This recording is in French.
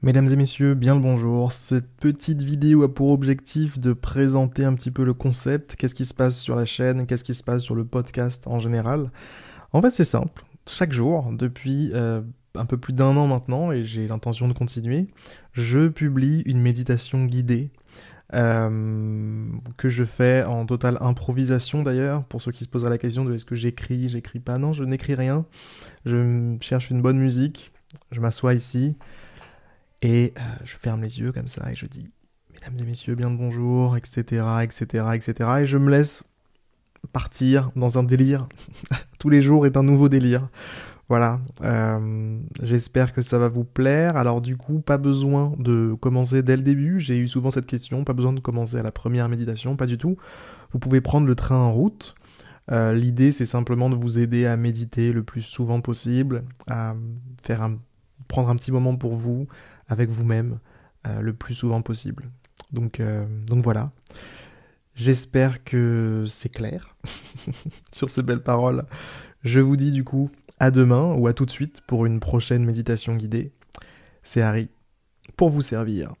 Mesdames et messieurs, bien le bonjour. Cette petite vidéo a pour objectif de présenter un petit peu le concept, qu'est-ce qui se passe sur la chaîne, qu'est-ce qui se passe sur le podcast en général. En fait, c'est simple. Chaque jour, depuis euh, un peu plus d'un an maintenant, et j'ai l'intention de continuer, je publie une méditation guidée euh, que je fais en totale improvisation d'ailleurs, pour ceux qui se poseraient la question de est-ce que j'écris, j'écris pas. Non, je n'écris rien. Je cherche une bonne musique, je m'assois ici, et euh, je ferme les yeux comme ça et je dis Mesdames et messieurs, bien de bonjour, etc., etc., etc. Et je me laisse partir dans un délire. Tous les jours est un nouveau délire. Voilà, euh, j'espère que ça va vous plaire. Alors du coup, pas besoin de commencer dès le début. J'ai eu souvent cette question, pas besoin de commencer à la première méditation, pas du tout. Vous pouvez prendre le train en route. Euh, l'idée, c'est simplement de vous aider à méditer le plus souvent possible, à faire un, prendre un petit moment pour vous, avec vous-même euh, le plus souvent possible. Donc, euh, donc voilà. J'espère que c'est clair sur ces belles paroles. Je vous dis du coup à demain ou à tout de suite pour une prochaine méditation guidée. C'est Harry pour vous servir.